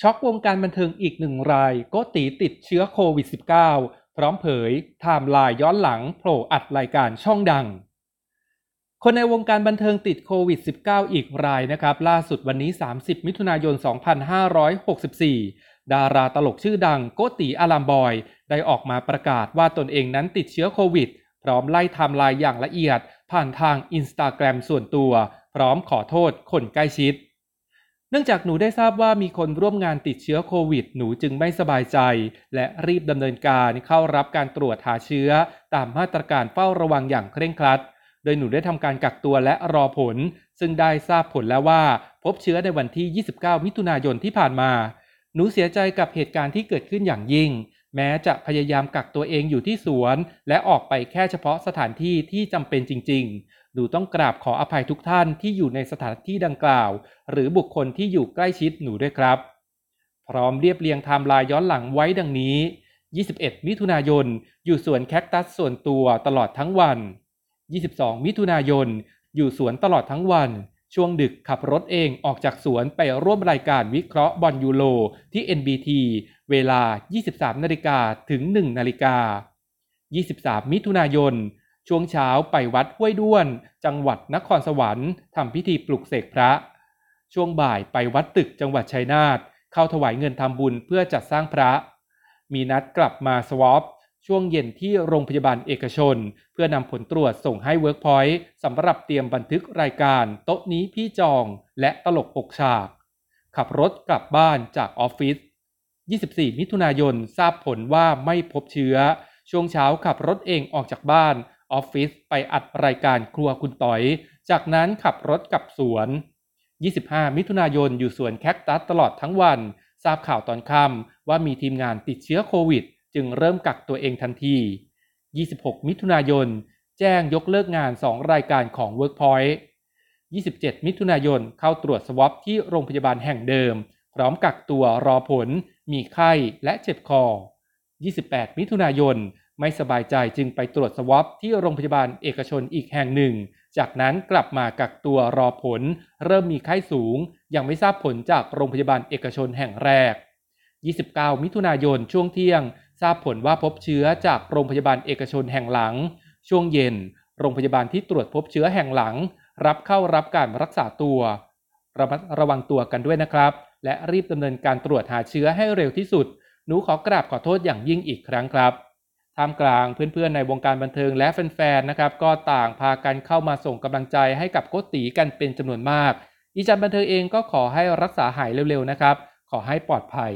ช็อกวงการบันเทิงอีกหนึ่งราย โก๊ะตี๋ติดเชื้อโควิด -19 พร้อมเผยไทม์ไลน์ย้อนหลังโผล่อัดรายการช่องดัง คนในวงการบันเทิงติดโควิด -19 อีกรายนะครับ ล่าสุดวันนี้ 30 มิถุนายน 2564 ดาราตลกชื่อดังโก๊ะตี๋อารามบอย ได้ออกมาประกาศว่าตนเองนั้นติดเชื้อโควิด พร้อมไล่ไทม์ไลน์อย่างละเอียด ผ่านทางอินสตาแกรมส่วนตัว พร้อมขอโทษคนใกล้ชิด นื่องจากหนูได้ทราบว่ามีคนร่วมงานติดเชื้อโควิด หนูจึงไม่สบายใจ และรีบดำเนินการเข้ารับการตรวจหาเชื้อ ตามมาตรการเฝ้าระวังอย่างเคร่งครัด โดยหนูได้ทำการกักตัวและรอผล ซึ่งได้ทราบผลแล้วว่า พบเชื้อในวันที่ 29 มิถุนายนที่ผ่านมา หนูเสียใจกับเหตุการณ์ที่เกิดขึ้นอย่างยิ่ง แม้จะพยายามกักตัวเองอยู่ที่สวน และออกไปแค่เฉพาะสถานที่ที่จำเป็นจริง ๆ หนูต้องกราบขออภัยทุกท่านที่อยู่ในสถานที่ดังกล่าว หรือบุคคลที่อยู่ใกล้ชิดหนูด้วยครับ พร้อมเรียบเรียงไทม์ไลน์ย้อนหลังไว้ดังนี้ 21 มิถุนายน อยู่สวนแคคตัสส่วนตัวตลอดทั้งวัน 22 มิถุนายน อยู่สวนตลอดทั้งวัน ช่วงดึกขับรถเองออกจากสวนไปร่วมรายการวิเคราะห์บอลยูโรที่ NBT เวลา 23 นาฬิกาถึง 1 นาฬิกา 23 มิถุนายน ช่วงเช้าไปวัดห้วยด้วน จังหวัดนครสวรรค์ทำพิธีปลุกเสกพระ ช่วงบ่ายไปวัดตึกจังหวัดชัยนาทเข้าถวายเงินทำบุญเพื่อจัดสร้างพระ มีนัดกลับมา swab ช่วงเย็นที่โรงพยาบาลเอกชน เพื่อนำผลตรวจส่งให้เวิร์กพอยต์สำหรับเตรียมบันทึกรายการโต๊ะนี้พี่จองและตลกหกฉาก ขับรถกลับบ้านจากออฟฟิศ 24 มิถุนายนทราบผลว่าไม่พบเชื้อ ช่วงเช้าขับรถเองออกจากบ้าน ออฟฟิศไปอัดรายการครัวคุณต๋อย จากนั้นขับรถกลับสวน 25 มิถุนายนอยู่สวนแคคตัสตลอดทั้งวัน ทราบข่าวตอนค่ำว่ามีทีมงานติดเชื้อโควิด จึงเริ่มกักตัวเองทันที 26 มิถุนายน แจ้งยกเลิกงาน 2 รายการของ Workpoint 27 มิถุนายนเข้าตรวจสวอปที่โรงพยาบาลแห่งเดิม พร้อมกักตัวรอผล มีไข้และเจ็บคอ 28 มิถุนายน ไม่สบายใจจึงไปตรวจสวอปที่โรงพยาบาลเอกชนอีกแห่งหนึ่ง จากนั้นกลับมากักตัวรอผล เริ่มมีไข้สูง ยังไม่ทราบผลจากโรงพยาบาลเอกชนแห่งแรก 29 มิถุนายนช่วงเที่ยง ทราบผลว่าพบเชื้อจากโรงพยาบาลเอกชนแห่งหลัง ช่วงเย็น โรงพยาบาลที่ตรวจพบเชื้อแห่งหลัง รับเข้ารับการรักษาตัวระมัดระวังตัวกันด้วยนะครับ และรีบดำเนินการตรวจหาเชื้อให้เร็วที่สุด หนูขอกราบขอโทษอย่างยิ่งอีกครั้งครับ ท่ามกลางเพื่อนๆในวงการบันเทิงและแฟนๆนะครับก็ต่างพากันเข้ามาส่งกำลังใจให้กับโกตีกันเป็นจำนวนมาก อีจันบันเทิงเองก็ขอให้รักษาหายเร็วๆนะครับ ขอให้ปลอดภัย